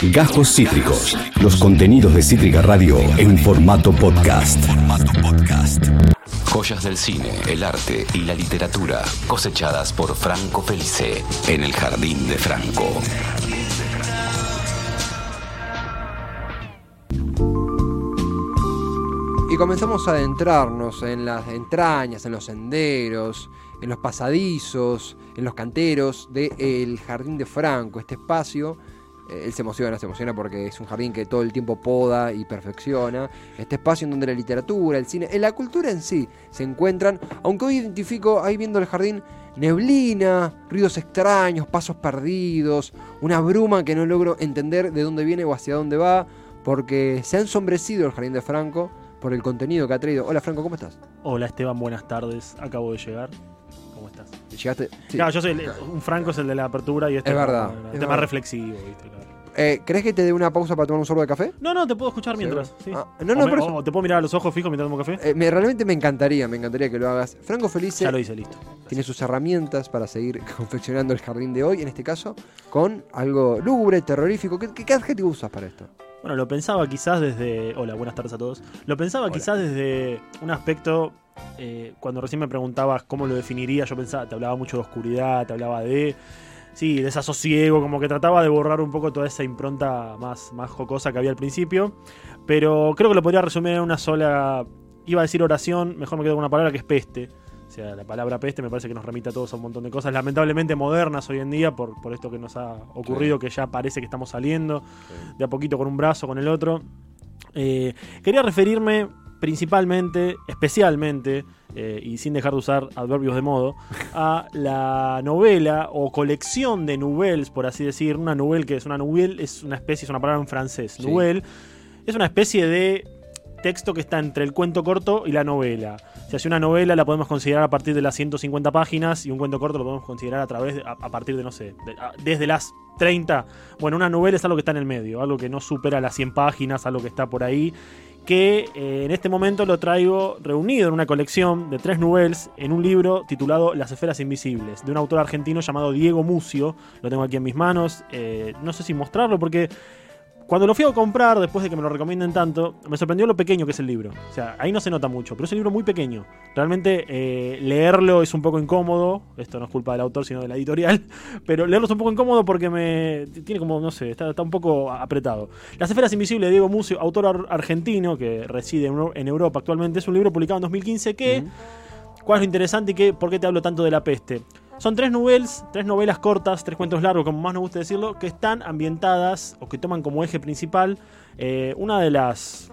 Gajos Cítricos. Los contenidos de Cítrica Radio en formato podcast. Joyas del cine, el arte y la literatura cosechadas por Franco Felice en el Jardín de Franco. Y comenzamos a adentrarnos en las entrañas, en los senderos, en los pasadizos, en los canteros del Jardín de Franco, este espacio. Eh, él se emociona, se emociona porque es un jardín que todo el tiempo poda y perfecciona. Este espacio en donde la literatura, el cine, la cultura en sí se encuentran. Aunque hoy identifico ahí viendo el jardín neblina, ruidos extraños, pasos perdidos, una bruma que no logro entender de dónde viene o hacia dónde va, porque se ha ensombrecido el jardín de Franco por el contenido que ha traído. Hola Franco, ¿cómo estás? Hola Esteban, buenas tardes. Acabo de llegar. ¿Cómo estás? Llegaste. sí. Claro, yo soy el- un Franco es el de la apertura y este Es verdad, como es el tema verdad. reflexivo, ¿viste? Claro. Eh, ¿Crees que te dé una pausa para tomar un sorbo de café? No, no, te puedo escuchar mientras. Ah, no, no, o, me- por eso- o te puedo mirar a los ojos fijos mientras tomo café. Eh, me, realmente me encantaría, me encantaría que lo hagas. Franco Felice ya lo hice, listo. tiene sus herramientas para seguir confeccionando el jardín de hoy, en este caso, con algo lúgubre, terrorífico. ¿Qué, qué- qué adjetivo usas para esto? Bueno, lo pensaba quizás desde. Hola, buenas tardes a todos. Lo pensaba quizás desde un aspecto. Eh, cuando recién me preguntabas cómo lo definiría, yo pensaba, te hablaba mucho de oscuridad, te hablaba de. Sí, desasosiego, como que trataba de borrar un poco toda esa impronta más, más jocosa que había al principio. Pero creo que lo podría resumir en una sola. Iba a decir oración, mejor me quedo con una palabra que es peste. O sea, la palabra peste me parece que nos remite a todos a un montón de cosas, lamentablemente modernas hoy en día, por, por esto que nos ha ocurrido, que ya parece que estamos saliendo de a poquito con un brazo, con el otro. Eh, quería referirme principalmente, especialmente, eh, y sin dejar de usar adverbios de modo, a la novela o colección de nouvelles, por así decir. Una nouvelle que es una nouvelle, es una especie, es una palabra en francés. Sí. Nouvelle es una especie de texto que está entre el cuento corto y la novela. Si una novela la podemos considerar a partir de las 150 páginas y un cuento corto lo podemos considerar a través de- a, a partir de no sé, de- a- desde las 30. Bueno, una novela es algo que está en el medio, algo que no supera las 100 páginas, algo que está por ahí que eh, en este momento lo traigo reunido en una colección de tres novelas en un libro titulado Las esferas invisibles, de un autor argentino llamado Diego Mucio. Lo tengo aquí en mis manos. eh, no sé si mostrarlo porque cuando lo fui a comprar, después de que me lo recomienden tanto, me sorprendió lo pequeño que es el libro. O sea, ahí no se nota mucho, pero es un libro muy pequeño. Realmente eh, leerlo es un poco incómodo. Esto no es culpa del autor, sino de la editorial. Pero leerlo es un poco incómodo porque me tiene como, no sé, está, está un poco apretado. Las esferas invisibles de Diego Mucio, autor ar- argentino que reside en Europa actualmente, es un libro publicado en 2015 que... ¿Cuál es lo interesante y qué, por qué te hablo tanto de la peste? Son tres novelas, tres novelas cortas, tres cuentos largos, como más nos gusta decirlo, que están ambientadas o que toman como eje principal eh, una de las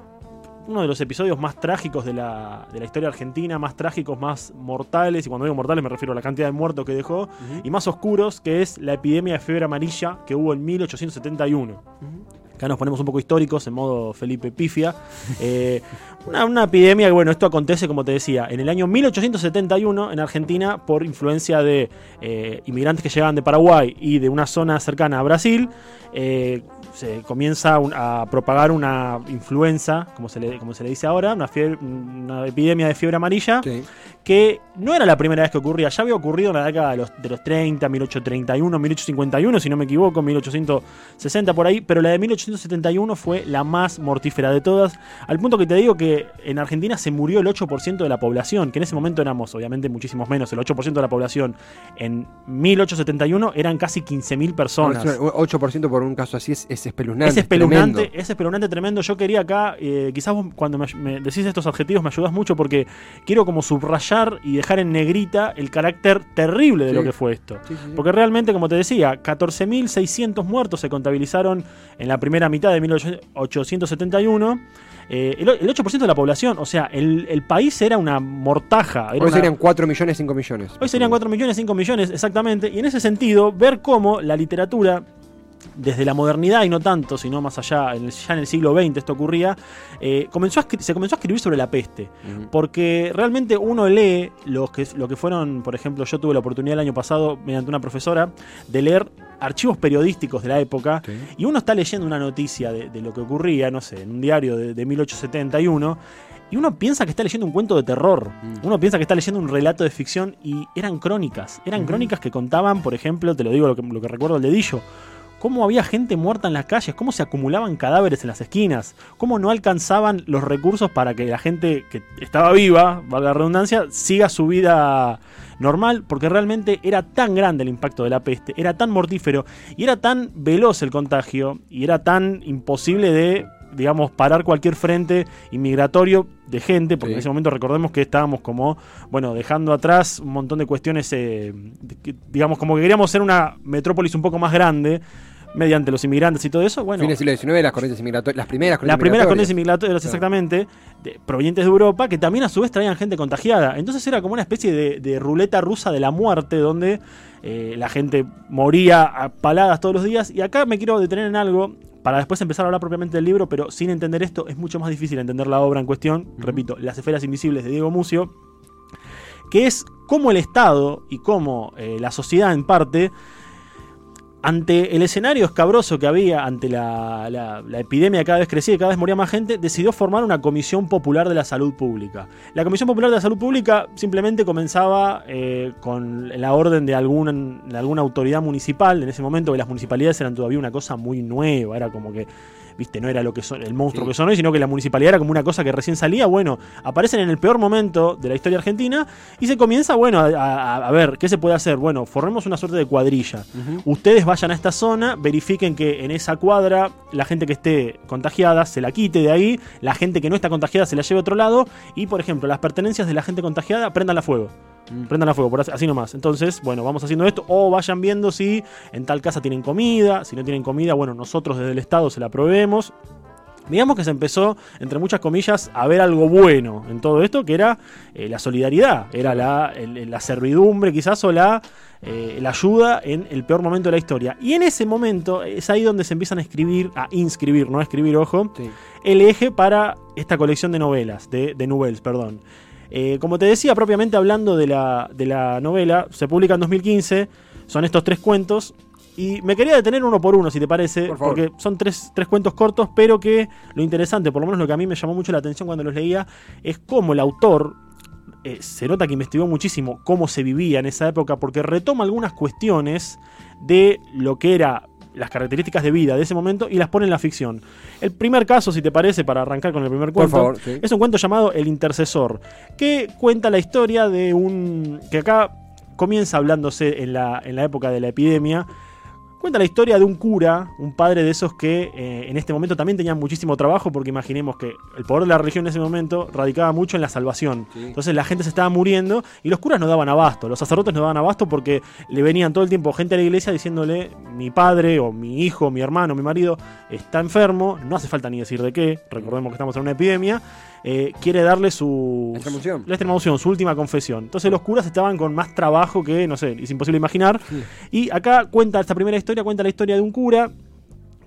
uno de los episodios más trágicos de la, de la historia argentina, más trágicos, más mortales, y cuando digo mortales me refiero a la cantidad de muertos que dejó, y más oscuros, que es la epidemia de fiebre amarilla que hubo en 1871. Acá nos ponemos un poco históricos en modo Felipe Pifia. Eh, una, una epidemia que, bueno, esto acontece, como te decía, en el año 1871 en Argentina por influencia de eh, inmigrantes que llegaban de Paraguay y de una zona cercana a Brasil. eh, se comienza un- a propagar una influenza, como se le, como se le dice ahora, una, fiebre- una epidemia de fiebre amarilla Sí. que no era la primera vez que ocurría, ya había ocurrido en la década de los, de los 30, 1831, 1851, si no me equivoco, 1860 por ahí, pero la de 1871 fue la más mortífera de todas, al punto que te digo que en Argentina se murió el 8% de la población, que en ese momento éramos obviamente muchísimos menos, el 8% de la población en 1871 eran casi 15.000 personas. 8% por un caso así es, es espeluznante. Es espeluznante, tremendo. es espeluznante tremendo. Yo quería acá, eh, quizás vos cuando me, me decís estos adjetivos me ayudas mucho porque quiero como subrayar y dejar en negrita el carácter terrible de Sí. lo que fue esto. Sí, sí, sí. Porque realmente, como te decía, 14.600 muertos se contabilizaron en la primera mitad de 1871. Eh, el, o- el 8% de la población, o sea, el, el país era una mortaja. Era Hoy una- serían 4 millones, 5 millones. Hoy serían 4 millones, 5 millones, exactamente. Y en ese sentido, ver cómo la literatura, desde la modernidad y no tanto, sino más allá, en el- ya en el siglo XX esto ocurría, eh, comenzó a se comenzó a escribir sobre la peste. Porque realmente uno lee los que, lo que fueron, por ejemplo, yo tuve la oportunidad el año pasado, mediante una profesora, de leer archivos periodísticos de la época, y uno está leyendo una noticia de, de lo que ocurría, no sé, en un diario de, de 1871, y uno piensa que está leyendo un cuento de terror, Mm. uno piensa que está leyendo un relato de ficción, y eran crónicas, eran crónicas que contaban, por ejemplo, te lo digo lo que, lo que recuerdo el dedillo, cómo había gente muerta en las calles, cómo se acumulaban cadáveres en las esquinas, cómo no alcanzaban los recursos para que la gente que estaba viva, valga la redundancia, siga su vida normal, porque realmente era tan grande el impacto de la peste, era tan mortífero y era tan veloz el contagio y era tan imposible de digamos, parar cualquier frente inmigratorio de gente, porque Sí. en ese momento recordemos que estábamos como, bueno, dejando atrás un montón de cuestiones, eh, digamos, como que queríamos ser una metrópolis un poco más grande mediante los inmigrantes y todo eso, bueno, Fines del siglo XIX, las corrientes inmigratorias, las primeras corrientes las primeras corrientes migratorias. inmigratorias, Claro. exactamente, de- provenientes de Europa, que también a su vez traían gente contagiada. Entonces era como una especie de, de ruleta rusa de la muerte, donde eh, la gente moría a paladas todos los días. Y acá me quiero detener en algo, para después empezar a hablar propiamente del libro, pero sin entender esto es mucho más difícil entender la obra en cuestión. Repito, Las esferas invisibles de Diego Mucio, que es cómo el Estado y cómo eh, la sociedad en parte ante el escenario escabroso que había, ante la, epidemia cada vez crecía y cada vez moría más gente, decidió formar una Comisión Popular de la Salud Pública. La Comisión Popular de la Salud Pública simplemente comenzaba eh, con la orden de, algún- de alguna autoridad municipal, en ese momento que las municipalidades eran todavía una cosa muy nueva, era como que... Viste, no era lo que son, el monstruo Sí. que son hoy, sino que la municipalidad era como una cosa que recién salía. Bueno, aparecen en el peor momento de la historia argentina y se comienza, bueno, a, a- a ver, ¿qué se puede hacer? Bueno, formemos una suerte de cuadrilla. Ustedes vayan a esta zona, verifiquen que en esa cuadra la gente que esté contagiada se la quite de ahí, la gente que no está contagiada se la lleve a otro lado y, por ejemplo, las pertenencias de la gente contagiada prendan a fuego. Mm. Prendan a fuego, por así, así nomás. Entonces, bueno, vamos haciendo esto. O vayan viendo si en tal casa tienen comida. Si no tienen comida, bueno, nosotros desde el Estado se la probemos. Digamos que se empezó, entre muchas comillas, a ver algo bueno en todo esto, que era eh, la solidaridad, era la, el- la servidumbre quizás o la, eh, la ayuda en el peor momento de la historia. Y en ese momento es ahí donde se empiezan a escribir, a inscribir, no a escribir, ojo, Sí. el eje para esta colección de novelas, de, de perdón. Eh, como te decía, propiamente hablando de la, de la novela, se publica en 2015, son estos tres cuentos, y me quería detener uno por uno, si te parece, Por porque son tres, tres cuentos cortos, pero que lo interesante, por lo menos lo que a mí me llamó mucho la atención cuando los leía, es cómo el autor eh, se nota que investigó muchísimo cómo se vivía en esa época, porque retoma algunas cuestiones de lo que era las características de vida de ese momento y las pone en la ficción. El primer caso, si te parece, para arrancar con el primer cuento, favor, sí. es un cuento llamado El Intercesor, que cuenta la historia de un... que acá comienza hablándose en la, en la época de la epidemia. Cuenta la historia de un cura, un padre de esos que eh, en este momento también tenían muchísimo trabajo, porque imaginemos que el poder de la religión en ese momento radicaba mucho en la salvación. Sí. Entonces la gente se estaba muriendo y los curas no daban abasto, los sacerdotes no daban abasto porque le venían todo el tiempo gente a la iglesia diciéndole, mi padre o mi hijo, mi hermano, mi marido está enfermo, no hace falta ni decir de qué, recordemos que estamos en una epidemia, eh, quiere darle su... La extremaunción. La extremaunción, su última confesión. Entonces los curas estaban con más trabajo que, no sé, es imposible imaginar. Sí. Y acá cuenta esta primera historia, cuenta la historia de un cura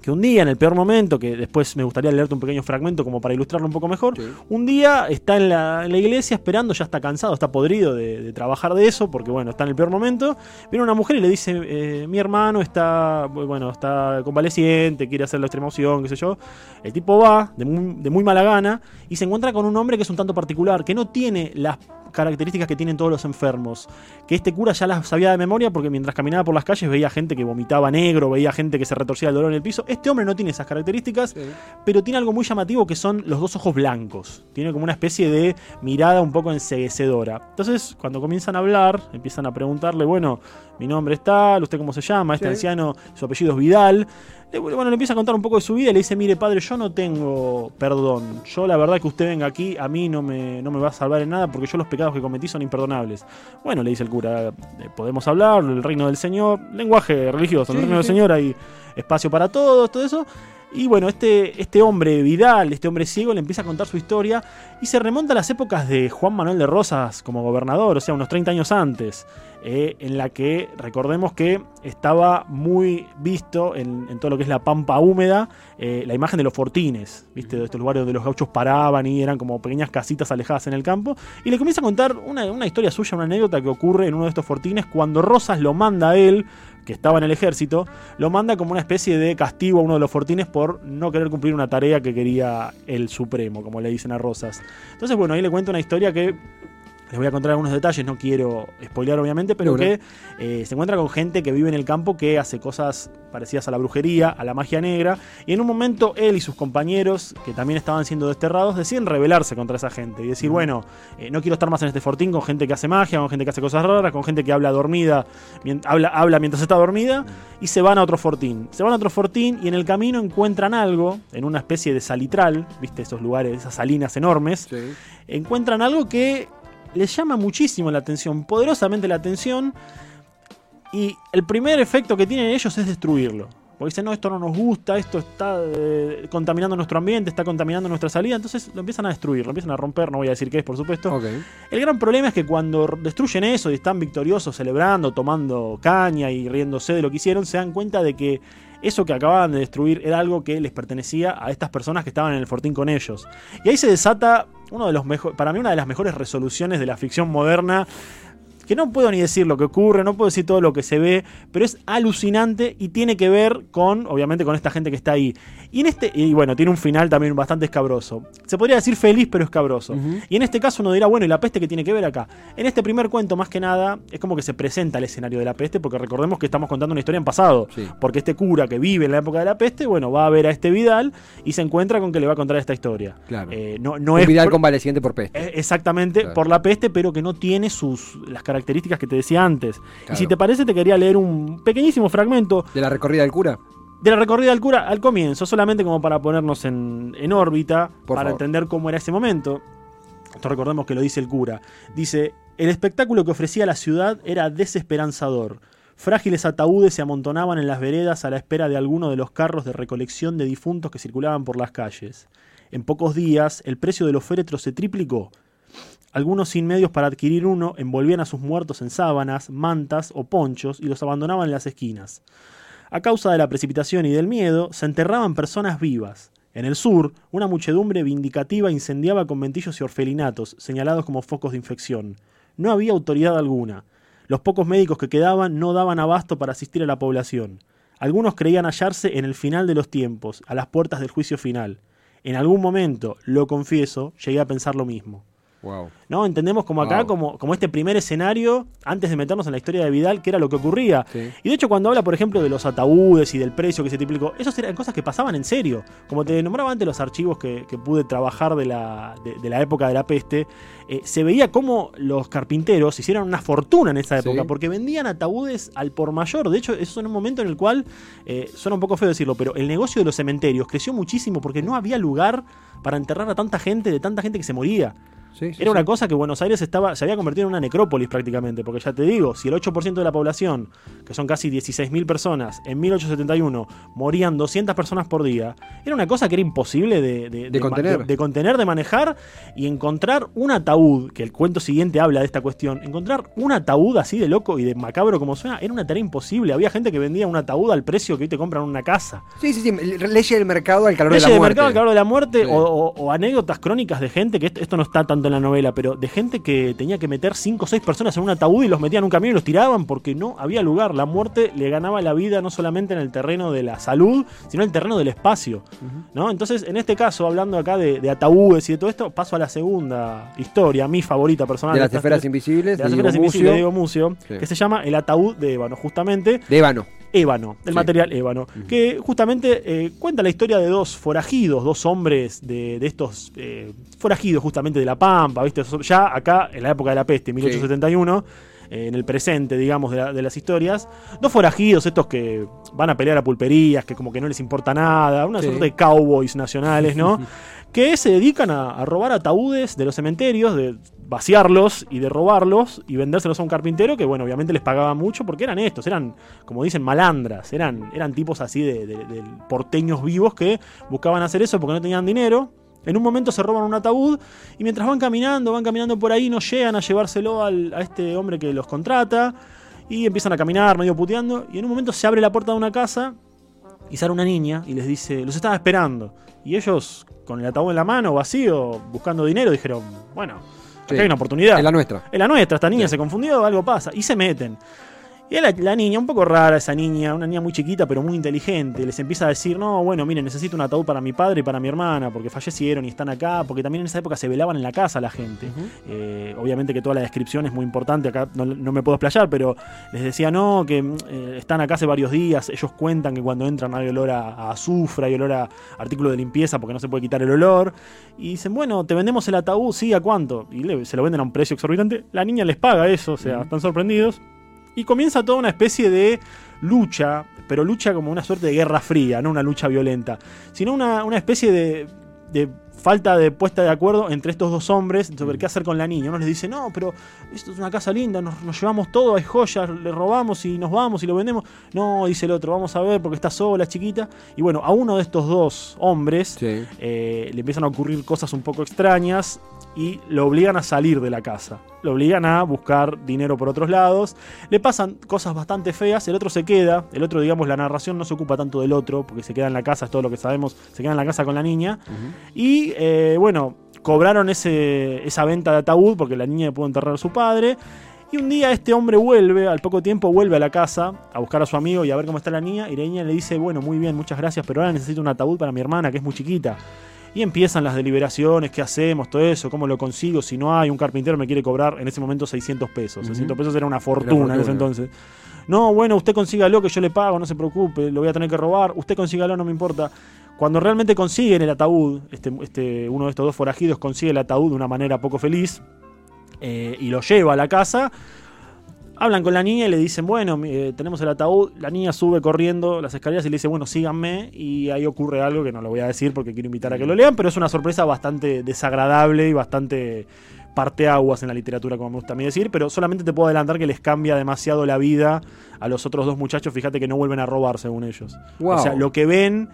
que un día, en el peor momento, que después me gustaría leerte un pequeño fragmento como para ilustrarlo un poco mejor, Sí. un día está en la, en la iglesia esperando, ya está cansado, está podrido de, de trabajar de eso, porque bueno, está en el peor momento. Viene una mujer y le dice, eh, mi hermano está, bueno, está convaleciente, quiere hacer la extrema opción, qué sé yo. El tipo va, de muy, de muy mala gana, y se encuentra con un hombre que es un tanto particular, que no tiene las características que tienen todos los enfermos. Que este cura ya las sabía de memoria porque mientras caminaba por las calles veía gente que vomitaba negro, veía gente que se retorcía el dolor en el piso. Este hombre no tiene esas características, Sí. pero tiene algo muy llamativo que son los dos ojos blancos. Tiene como una especie de mirada un poco enseguecedora. Entonces, cuando comienzan a hablar, empiezan a preguntarle, bueno, mi nombre es tal, usted cómo se llama, este Sí. anciano, su apellido es Vidal. Bueno, le empieza a contar un poco de su vida y le dice, mire padre, yo no tengo perdón. Yo la verdad que usted venga aquí, a mí no me, no me va a salvar en nada porque yo los pecados que cometí son imperdonables. Bueno, le dice el cura, eh, podemos hablar, el reino del Señor, lenguaje religioso, en el Sí, reino sí, del Señor hay espacio para todos, todo eso. Y bueno, este, este hombre Vidal, este hombre ciego, le empieza a contar su historia y se remonta a las épocas de Juan Manuel de Rosas como gobernador, o sea, unos 30 años antes, eh, en la que recordemos que estaba muy visto en, en todo lo que es la pampa húmeda, eh, la imagen de los fortines, ¿viste? De estos lugares donde los gauchos paraban y eran como pequeñas casitas alejadas en el campo. Y le comienza a contar una, una historia suya, una anécdota que ocurre en uno de estos fortines cuando Rosas lo manda a él, que estaba en el ejército, lo manda como una especie de castigo a uno de los fortines por no querer cumplir una tarea que quería el Supremo, como le dicen a Rosas. Entonces, bueno, ahí le cuento una historia que les voy a contar algunos detalles, no quiero spoilear obviamente, pero que eh, se encuentra con gente que vive en el campo que hace cosas parecidas a la brujería, a la magia negra, y en un momento él y sus compañeros, que también estaban siendo desterrados, deciden rebelarse contra esa gente y decir, bueno, eh, no quiero estar más en este fortín con gente que hace magia, con gente que hace cosas raras, con gente que habla dormida, mien- habla, habla mientras está dormida, y se van a otro fortín. Se van a otro fortín y en el camino encuentran algo, en una especie de salitral, viste, esos lugares, esas salinas enormes, Sí. encuentran algo que les llama muchísimo la atención, poderosamente la atención, y el primer efecto que tienen ellos es destruirlo. Porque dicen, no, esto no nos gusta, esto está eh, contaminando nuestro ambiente, está contaminando nuestra salida, entonces lo empiezan a destruir, lo empiezan a romper, no voy a decir qué es, por supuesto. El gran problema es que cuando destruyen eso y están victoriosos, celebrando, tomando caña y riéndose de lo que hicieron, se dan cuenta de que eso que acababan de destruir era algo que les pertenecía a estas personas que estaban en el fortín con ellos. Y ahí se desata uno de los mejores, para mí una de las mejores resoluciones de la ficción moderna. Que no puedo ni decir lo que ocurre, no puedo decir todo lo que se ve, pero es alucinante y tiene que ver con, obviamente, con esta gente que está ahí. Y en este, y bueno, tiene un final también bastante escabroso. Se podría decir feliz, pero escabroso. Y en este caso uno dirá, bueno, ¿y la peste que tiene que ver acá? En este primer cuento, más que nada, es como que se presenta el escenario de la peste, porque recordemos que estamos contando una historia en pasado. Sí. Porque este cura que vive en la época de la peste, bueno, va a ver a este Vidal y se encuentra con que le va a contar esta historia. Claro. Eh, no, no Un es Vidal convaleciente por peste. eh, Exactamente, Claro. por la peste, pero que no tiene sus las características que te decía antes. Y si te parece, te quería leer un pequeñísimo fragmento ¿De la recorrida del cura? de la recorrida del cura al comienzo, solamente como para ponernos en, en órbita, Por para favor. entender cómo era ese momento. Esto recordemos que lo dice el cura. Dice, el espectáculo que ofrecía la ciudad era desesperanzador. Frágiles ataúdes se amontonaban en las veredas a la espera de alguno de los carros de recolección de difuntos que circulaban por las calles. En pocos días, el precio de los féretros se triplicó. Algunos sin medios para adquirir uno envolvían a sus muertos en sábanas, mantas o ponchos y los abandonaban en las esquinas. A causa de la precipitación y del miedo, se enterraban personas vivas. En el sur, una muchedumbre vindicativa incendiaba conventillos y orfelinatos, señalados como focos de infección. No había autoridad alguna. Los pocos médicos que quedaban no daban abasto para asistir a la población. Algunos creían hallarse en el final de los tiempos, a las puertas del juicio final. En algún momento, lo confieso, llegué a pensar lo mismo. Wow. ¿No? Entendemos como acá, Wow. como, como este primer escenario, antes de meternos en la historia de Vidal, que era lo que ocurría. Sí. Y de hecho, cuando habla, por ejemplo, de los ataúdes y del precio que se triplicó, esos eran cosas que pasaban en serio. Como te nombraba antes los archivos que, que pude trabajar de la, de, de la época de la peste, eh, se veía cómo los carpinteros hicieron una fortuna en esa Sí. época, porque vendían ataúdes al por mayor. De hecho, eso es un momento en el cual, eh, suena un poco feo decirlo, pero el negocio de los cementerios creció muchísimo porque no había lugar para enterrar a tanta gente, de tanta gente que se moría. Sí, sí, Era una sí. cosa que Buenos Aires estaba, se había convertido en una necrópolis prácticamente, porque ya te digo, si el 8% de la población, que son casi 16.000 personas, en 1871 morían 200 personas por día, era una cosa que era imposible de, de- contener. de- contener, de manejar, y encontrar un ataúd, que el cuento siguiente habla de esta cuestión, encontrar un ataúd así de loco y de macabro como suena, era una tarea imposible. Había gente que vendía un ataúd al precio que hoy te compran una casa. Sí, sí, sí. Leye del mercado al calor Leyes de la muerte. mercado al calor de la muerte Sí. o, o- o anécdotas crónicas de gente, que esto, esto no está tanto en la novela, pero de gente que tenía que meter cinco o seis personas en un ataúd y los metían en un camión y los tiraban porque no había lugar. La muerte le ganaba la vida no solamente en el terreno de la salud, sino en el terreno del espacio. ¿no? Entonces, en este caso, hablando acá de, de ataúdes y de todo esto, paso a la segunda historia, mi favorita personal. De las esferas tres- invisibles. de las esferas invisibles de Diego Mucio, Sí. que se llama El ataúd de ébano, justamente De ébano. Ébano, el Sí. material ébano, que justamente eh, cuenta la historia de dos forajidos, dos hombres de, de estos eh, forajidos justamente de la Pampa, ¿viste? ya acá en la época de la peste, 1871, eh, en el presente, digamos, de, la- de las historias, dos forajidos, estos que van a pelear a pulperías, que como que no les importa nada, una Sí. suerte de cowboys nacionales, ¿no? que se dedican a, a robar ataúdes de los cementerios, de vaciarlos y de robarlos y vendérselos a un carpintero que, bueno, obviamente les pagaba mucho porque eran estos, eran, como dicen, malandras, eran, eran tipos así de, de- de porteños vivos que buscaban hacer eso porque no tenían dinero. En un momento se roban un ataúd y mientras van caminando, van caminando por ahí, no llegan a llevárselo al- a este hombre que los contrata y empiezan a caminar medio puteando y en un momento se abre la puerta de una casa y sale una niña y les dice, los estaba esperando. Y ellos, con el ataúd en la mano, vacío, buscando dinero, dijeron, bueno, Sí. hay una oportunidad. Es la nuestra. Es la nuestra, esta niña Sí. se confundió, algo pasa. Y se meten. Y la, la niña, un poco rara esa niña, una niña muy chiquita pero muy inteligente, les empieza a decir, no, bueno, miren, necesito un ataúd para mi padre y para mi hermana, porque fallecieron y están acá, porque también en esa época se velaban en la casa la gente. Eh, obviamente que toda la descripción es muy importante, acá no, no me puedo explayar, pero les decía, no, que eh, están acá hace varios días, ellos cuentan que cuando entran hay olor a, a azufre, hay olor a artículo de limpieza porque no se puede quitar el olor. Y dicen, bueno, te vendemos el ataúd, sí, ¿a cuánto? Y le- se lo venden a un precio exorbitante. La niña les paga eso, o sea, están sorprendidos. Y comienza toda una especie de lucha, pero lucha como una suerte de guerra fría, no una lucha violenta, sino una, una especie de, de falta de puesta de acuerdo entre estos dos hombres sobre qué hacer con la niña. Uno les dice, no, pero esto es una casa linda, nos, nos llevamos todo, hay joyas, le robamos y nos vamos y lo vendemos. No, dice el otro, vamos a ver porque está sola, chiquita. Y bueno, a uno de estos dos hombres Sí. eh, le empiezan a ocurrir cosas un poco extrañas y lo obligan a salir de la casa. Lo obligan a buscar dinero por otros lados. Le pasan cosas bastante feas. El otro se queda. El otro, digamos, la narración no se ocupa tanto del otro porque se queda en la casa, es todo lo que sabemos. Se queda en la casa con la niña. Y eh, bueno, cobraron ese, esa venta de ataúd porque la niña pudo enterrar a su padre. Y un día este hombre vuelve, al poco tiempo vuelve a la casa a buscar a su amigo y a ver cómo está la niña. Y la niña le dice, bueno, muy bien, muchas gracias, pero ahora necesito un ataúd para mi hermana, que es muy chiquita. Y empiezan las deliberaciones, qué hacemos, todo eso, cómo lo consigo, si no hay, un carpintero me quiere cobrar en ese momento 600 pesos. 600 pesos era una fortuna, en ese entonces. No, bueno, usted consígalo que yo le pago, no se preocupe, lo voy a tener que robar, usted consígalo, no me importa. Cuando realmente consiguen el ataúd, este, este, uno de estos dos forajidos consigue el ataúd de una manera poco feliz eh, y lo lleva a la casa, hablan con la niña y le dicen, bueno, eh, tenemos el ataúd, la niña sube corriendo las escaleras y le dice, bueno, síganme, y ahí ocurre algo que no lo voy a decir porque quiero invitar a que lo lean, pero es una sorpresa bastante desagradable y bastante parteaguas en la literatura, como me gusta a mí decir, pero solamente te puedo adelantar que les cambia demasiado la vida a los otros dos muchachos, fíjate que no vuelven a robar según ellos. Wow. O sea, lo que ven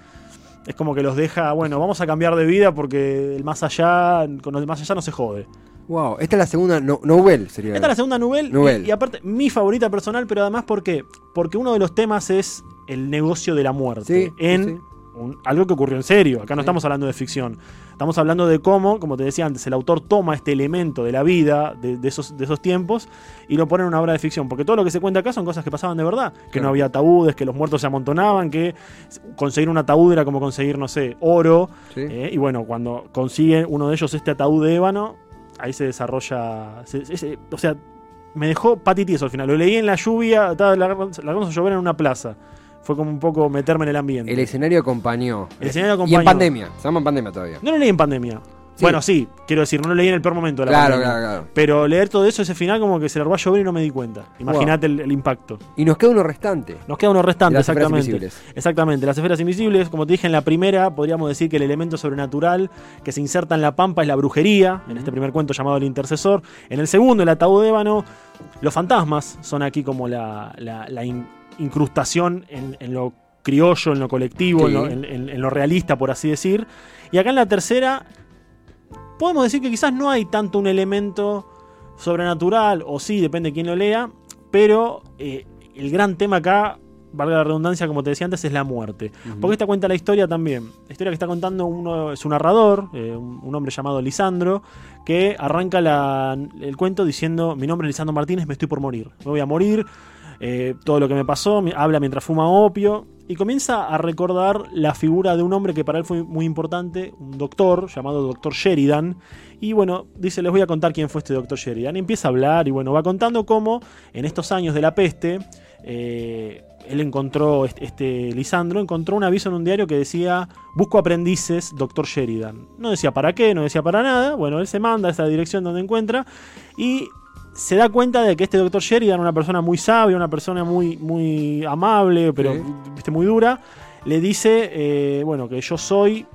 es como que los deja, bueno, vamos a cambiar de vida porque el más allá, con el más allá no se jode. Wow, esta es la segunda no, novel, sería. Esta es la segunda novel, Novel. Y, y aparte, mi favorita personal, pero además, ¿por qué? Porque uno de los temas es el negocio de la muerte. Sí, en sí. un- algo que ocurrió en serio. Acá no Sí. estamos hablando de ficción. Estamos hablando de cómo, como te decía antes, el autor toma este elemento de la vida de, de esos, de esos tiempos y lo pone en una obra de ficción. Porque todo lo que se cuenta acá son cosas que pasaban de verdad. Que Claro. no había ataúdes, que los muertos se amontonaban, que conseguir un ataúd era como conseguir, no sé, oro. Sí. Eh, y bueno, cuando consigue uno de ellos este ataúd de ébano, ahí se desarrolla. se- se- se- o sea, me dejó patitieso al final. Lo leí en la lluvia, estaba largamos largamos a llover en una plaza. Fue como un poco meterme en el ambiente. El escenario acompañó. El escenario Y en acompañó. pandemia. Estamos en pandemia todavía. No lo leí en pandemia. Sí. Bueno, sí, quiero decir, no lo leí en el peor momento de la Claro, pandemia. claro, claro. Pero leer todo eso, ese final, como que se largó a llover y no me di cuenta. Imagínate el, el impacto. Y nos queda uno restante. Nos queda uno restante, Las esferas exactamente. invisibles. Exactamente, las esferas invisibles, como te dije en la primera, podríamos decir que el elemento sobrenatural que se inserta en la pampa es la brujería, en este primer cuento llamado El Intercesor. En el segundo, el ataúd de ébano, los fantasmas son aquí como la, la- la in- incrustación en, en lo criollo, en lo colectivo, Sí. en, lo, en lo realista, por así decir. Y acá en la tercera, podemos decir que quizás no hay tanto un elemento sobrenatural, o sí, depende de quién lo lea, pero eh, el gran tema acá, valga la redundancia, como te decía antes, es la muerte. Porque esta cuenta la historia también. La historia que está contando uno es un narrador, eh, un, hombre llamado Lisandro, que arranca la- el cuento diciendo, mi nombre es Lisandro Martínez, me estoy por morir. Me voy a morir, eh, todo lo que me pasó, habla mientras fuma opio, y comienza a recordar la figura de un hombre que para él fue muy importante, un doctor llamado Doctor Sheridan, y bueno, dice, les voy a contar quién fue este Doctor Sheridan. Y empieza a hablar y bueno, va contando cómo en estos años de la peste, eh, él encontró, este, Lisandro, encontró un aviso en un diario que decía, busco aprendices, Doctor Sheridan. No decía para qué, no decía para nada, bueno, él se manda a esa dirección donde encuentra y se da cuenta de que este Doctor Sheridan, una persona muy sabia, una persona muy, muy amable, pero viste, muy dura, le dice, eh, bueno, que yo soy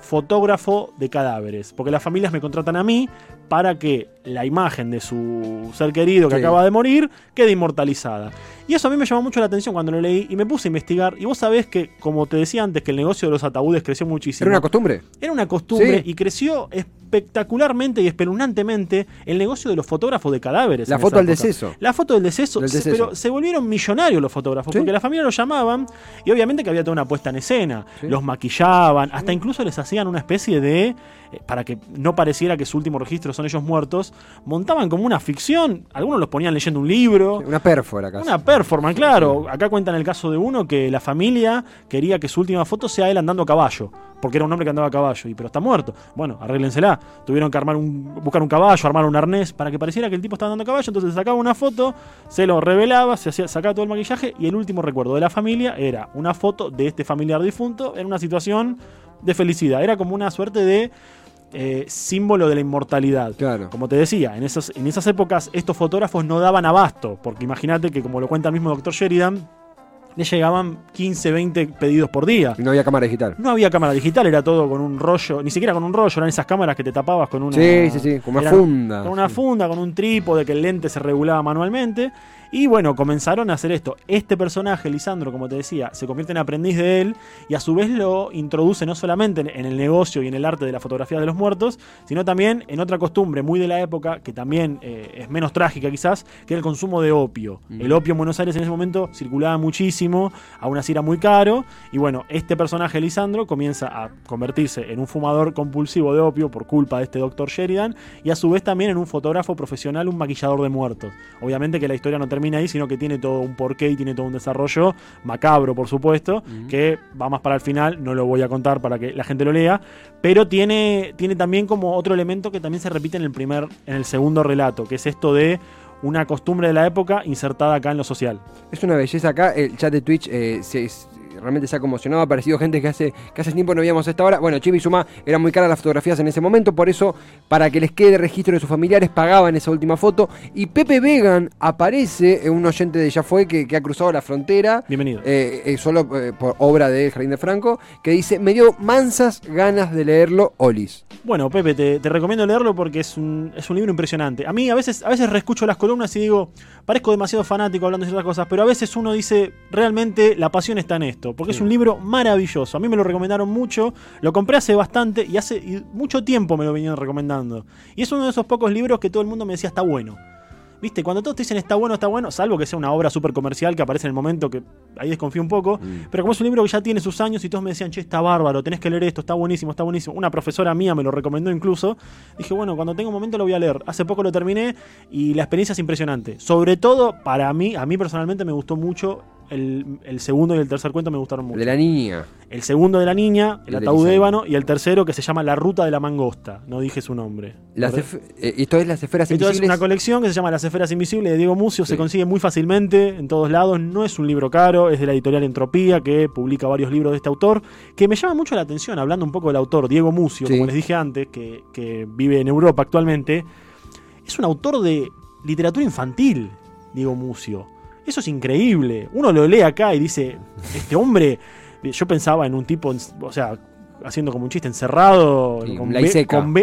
fotógrafo de cadáveres, porque las familias me contratan a mí para que la imagen de su ser querido que Sí. acaba de morir quede inmortalizada. Y eso a mí me llamó mucho la atención cuando lo leí y me puse a investigar. Y vos sabés que, como te decía antes, que el negocio de los ataúdes creció muchísimo. ¿Era una costumbre? Era una costumbre Sí. y creció espectacularmente y espeluznantemente el negocio de los fotógrafos de cadáveres. La foto del deceso. La foto del deceso, Del se- pero se volvieron millonarios los fotógrafos, Sí. porque la familia los llamaban y obviamente que había toda una puesta en escena. Sí. Los maquillaban, hasta incluso les hacían una especie de, para que no pareciera que su último registro son ellos muertos, montaban como una ficción, algunos los ponían leyendo un libro. Una pérfora casi. Una performance, claro. Acá cuentan el caso de uno que la familia quería que su última foto sea él andando a caballo. Porque era un hombre que andaba a caballo. Y pero está muerto. Bueno, arréglensela. Tuvieron que armar un, buscar un caballo, armar un arnés para que pareciera que el tipo estaba andando a caballo. Entonces sacaba una foto, se lo revelaba, se hacía, sacaba todo el maquillaje. Y el último recuerdo de la familia era una foto de este familiar difunto en una situación de felicidad. Era como una suerte de eh, símbolo de la inmortalidad. Claro. Como te decía, en, esos, en esas épocas estos fotógrafos no daban abasto, porque imagínate que como lo cuenta el mismo doctor Sheridan, le llegaban 15, 20 pedidos por día. Y no había cámara digital. No había cámara digital, era todo con un rollo, ni siquiera con un rollo, eran esas cámaras que te tapabas con una... Sí, sí, sí, con una funda. Con una Sí. funda, con un trípode, que el lente se regulaba manualmente. Y bueno, comenzaron a hacer esto. Este personaje, Lisandro, como te decía, se convierte en aprendiz de él y a su vez lo introduce no solamente en, el negocio y en el arte de la fotografía de los muertos, sino también en otra costumbre muy de la época, que también eh, es menos trágica quizás, que era el consumo de opio. Mm. El opio en Buenos Aires en ese momento circulaba muchísimo, aún así era muy caro. Y bueno, este personaje, Lisandro, comienza a convertirse en un fumador compulsivo de opio por culpa de este doctor Sheridan y a su vez también en un fotógrafo profesional, un maquillador de muertos. Obviamente que la historia no termina ahí, sino que tiene todo un porqué y tiene todo un desarrollo macabro, por supuesto, que va más para el final, no lo voy a contar para que la gente lo lea, pero tiene, tiene también como otro elemento que también se repite en el primer, en el segundo relato, que es esto de una costumbre de la época insertada acá en lo social. Es una belleza acá. El chat de Twitch eh, se, es- realmente se ha conmocionado. Ha aparecido gente que hace, que hace tiempo no veíamos a esta hora. Bueno, Chibi y Suma eran muy caras las fotografías en ese momento. Por eso, para que les quede registro de sus familiares, pagaban esa última foto. Y Pepe Vegan aparece, eh, un oyente de Ya Fue que, que ha cruzado la frontera. Bienvenido. eh, eh, solo eh, por obra de Jardín de Franco, que dice, me dio mansas ganas de leerlo, Olis. Bueno, Pepe, te, te recomiendo leerlo porque es un, es un libro impresionante. A mí a veces, a veces reescucho las columnas y digo, parezco demasiado fanático hablando de ciertas cosas, pero a veces uno dice, realmente la pasión está en esto, porque es un libro maravilloso. A mí me lo recomendaron mucho, lo compré hace bastante y hace y mucho tiempo me lo venían recomendando. Y es uno de esos pocos libros que todo el mundo me decía está bueno. ¿Viste? Cuando todos te dicen está bueno, está bueno, salvo que sea una obra súper comercial que aparece en el momento que ahí desconfío un poco. Pero como es un libro que ya tiene sus años y todos me decían, che, está bárbaro, tenés que leer esto, está buenísimo, está buenísimo. Una profesora mía me lo recomendó incluso. Dije, bueno, cuando tenga un momento lo voy a leer. Hace poco lo terminé y la experiencia es impresionante. Sobre todo, para mí, a mí personalmente me gustó mucho. El, el segundo y el tercer cuento me gustaron mucho. De la niña. El segundo de la niña, el ataúd de ébano, y el tercero que se llama La Ruta de la Mangosta. No dije su nombre. Las eh, esto es las esferas esto es invisibles. una colección que se llama Las Esferas Invisibles de Diego Mucio. Se consigue muy fácilmente en todos lados. No es un libro caro. Es de la editorial Entropía, que publica varios libros de este autor. Que me llama mucho la atención, hablando un poco del autor, Diego Mucio, Sí. como les dije antes, que, que vive en Europa actualmente. Es un autor de literatura infantil, Diego Mucio. Eso es increíble. Uno lo lee acá y dice: Este hombre. Yo pensaba en un tipo, o sea, haciendo como un chiste encerrado. Sí, con un B- laiseca. con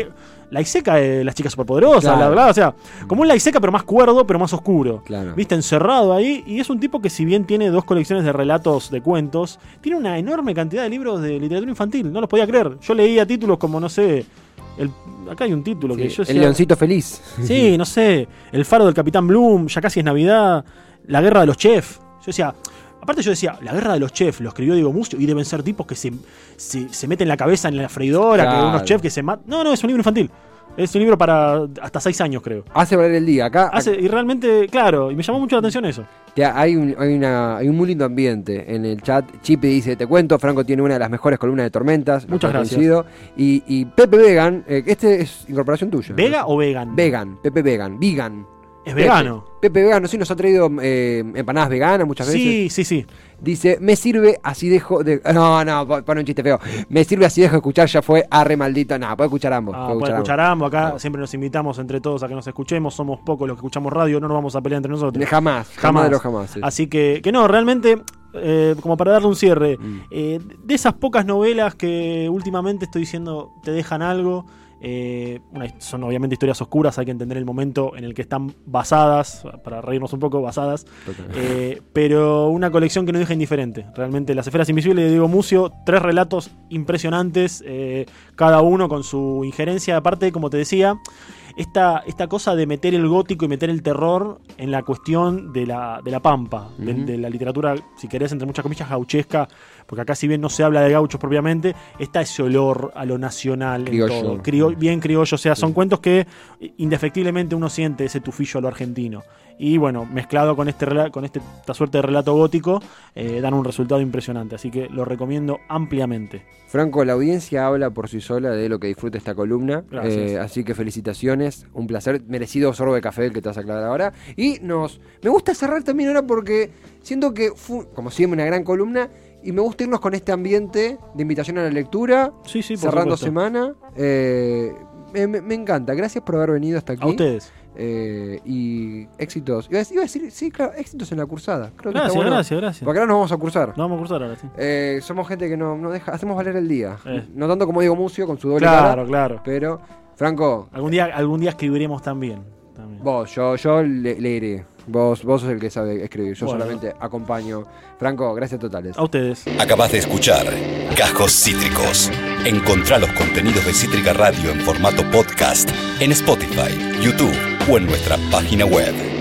La Iseca de las chicas superpoderosas, Claro. la verdad. O sea, como un la Iseca, pero más cuerdo, pero más oscuro. Claro. Viste, encerrado ahí. Y es un tipo que, si bien tiene dos colecciones de relatos de cuentos, tiene una enorme cantidad de libros de literatura infantil. No los podía creer. Yo leía títulos como, no sé. El, acá hay un título Sí, que yo el decía- leoncito feliz. Sí, no sé. El faro del Capitán Bloom, ya casi es Navidad. La guerra de los chefs. Yo decía. Aparte yo decía, la guerra de los chefs, lo escribió Diego Mucio y deben ser tipos que se, se, se meten la cabeza en la freidora, que unos chefs que se matan. No, no, es un libro infantil. Es un libro para hasta seis años, creo. Hace valer el día. Acá, Hace, y realmente, claro, y me llamó mucho la atención eso. Hay un, hay, una, hay un muy lindo ambiente en el chat. Chipe dice, te cuento, Franco tiene una de las mejores columnas de tormentas. Muchas gracias. coincido. Y, y Pepe Vegan, eh, este es incorporación tuya. ¿Vega o vegan? Vegan, Pepe Vegan, vegan. Es vegano. Pepe, Vegano, sí, nos ha traído eh, empanadas veganas muchas veces. Sí, sí, sí. Dice, me sirve así dejo de... No, no, pon pon un chiste feo. Me sirve así dejo de escuchar, ya fue arre maldito. No, puede escuchar ambos. Ah, puede escuchar escuchar ambos. Acá No. siempre nos invitamos entre todos a que nos escuchemos. Somos pocos los que escuchamos radio, no nos vamos a pelear entre nosotros. Jamás, jamás, Jamás. de los jamás. sí. Así que, que no, realmente, eh, como para darle un cierre, Mm. eh, de esas pocas novelas que últimamente estoy diciendo te dejan algo, Eh, una- son obviamente historias oscuras, hay que entender el momento en el que están basadas, para reírnos un poco, basadas. Eh, pero una colección que no deja indiferente. Realmente Las Esferas Invisibles de Diego Mucio, tres relatos impresionantes, eh, cada uno con su injerencia. Aparte, como te decía, esta, esta cosa de meter el gótico y meter el terror en la cuestión de la, de la pampa, de, la literatura, si querés, entre muchas comillas, gauchesca, porque acá si bien no se habla de gauchos propiamente, está ese olor a lo nacional en Criollo. todo, Crio- bien criollo, o sea, son cuentos que indefectiblemente uno siente ese tufillo a lo argentino. Y bueno, mezclado con, este, con este- esta suerte de relato gótico, eh, dan un resultado impresionante, así que lo recomiendo ampliamente. Franco, la audiencia habla por sí sola de lo que disfruta esta columna. Eh, así que felicitaciones, un placer, merecido sorbo de café que te vas a aclarar ahora. Y nos. Me gusta cerrar también ahora porque siento que fue, como siempre, una gran columna. Y me gusta irnos con este ambiente de invitación a la lectura, Sí, sí, cerrando supuesto. semana. Eh, me- me encanta, gracias por haber venido hasta aquí. A ustedes. Eh, y éxitos. Iba a, decir, iba a decir, sí, claro, éxitos en la cursada. Creo que Gracias, bueno, gracias, gracias. Porque ahora nos vamos a cursar. No vamos a cursar ahora, sí. Eh, somos gente que no, no deja, hacemos valer el día. Eh. No tanto como Diego Mucio con su doble Claro, cara, claro. pero Franco, Algún día, algún día escribiremos también. también. vos, yo, yo le, leeré. Vos, vos sos el que sabe escribir. Yo Bueno. solamente acompaño. Franco, gracias totales. A ustedes. Acabas de escuchar Cajos Cítricos. Encontrá los contenidos de Cítrica Radio en formato podcast en Spotify, YouTube o en nuestra página web.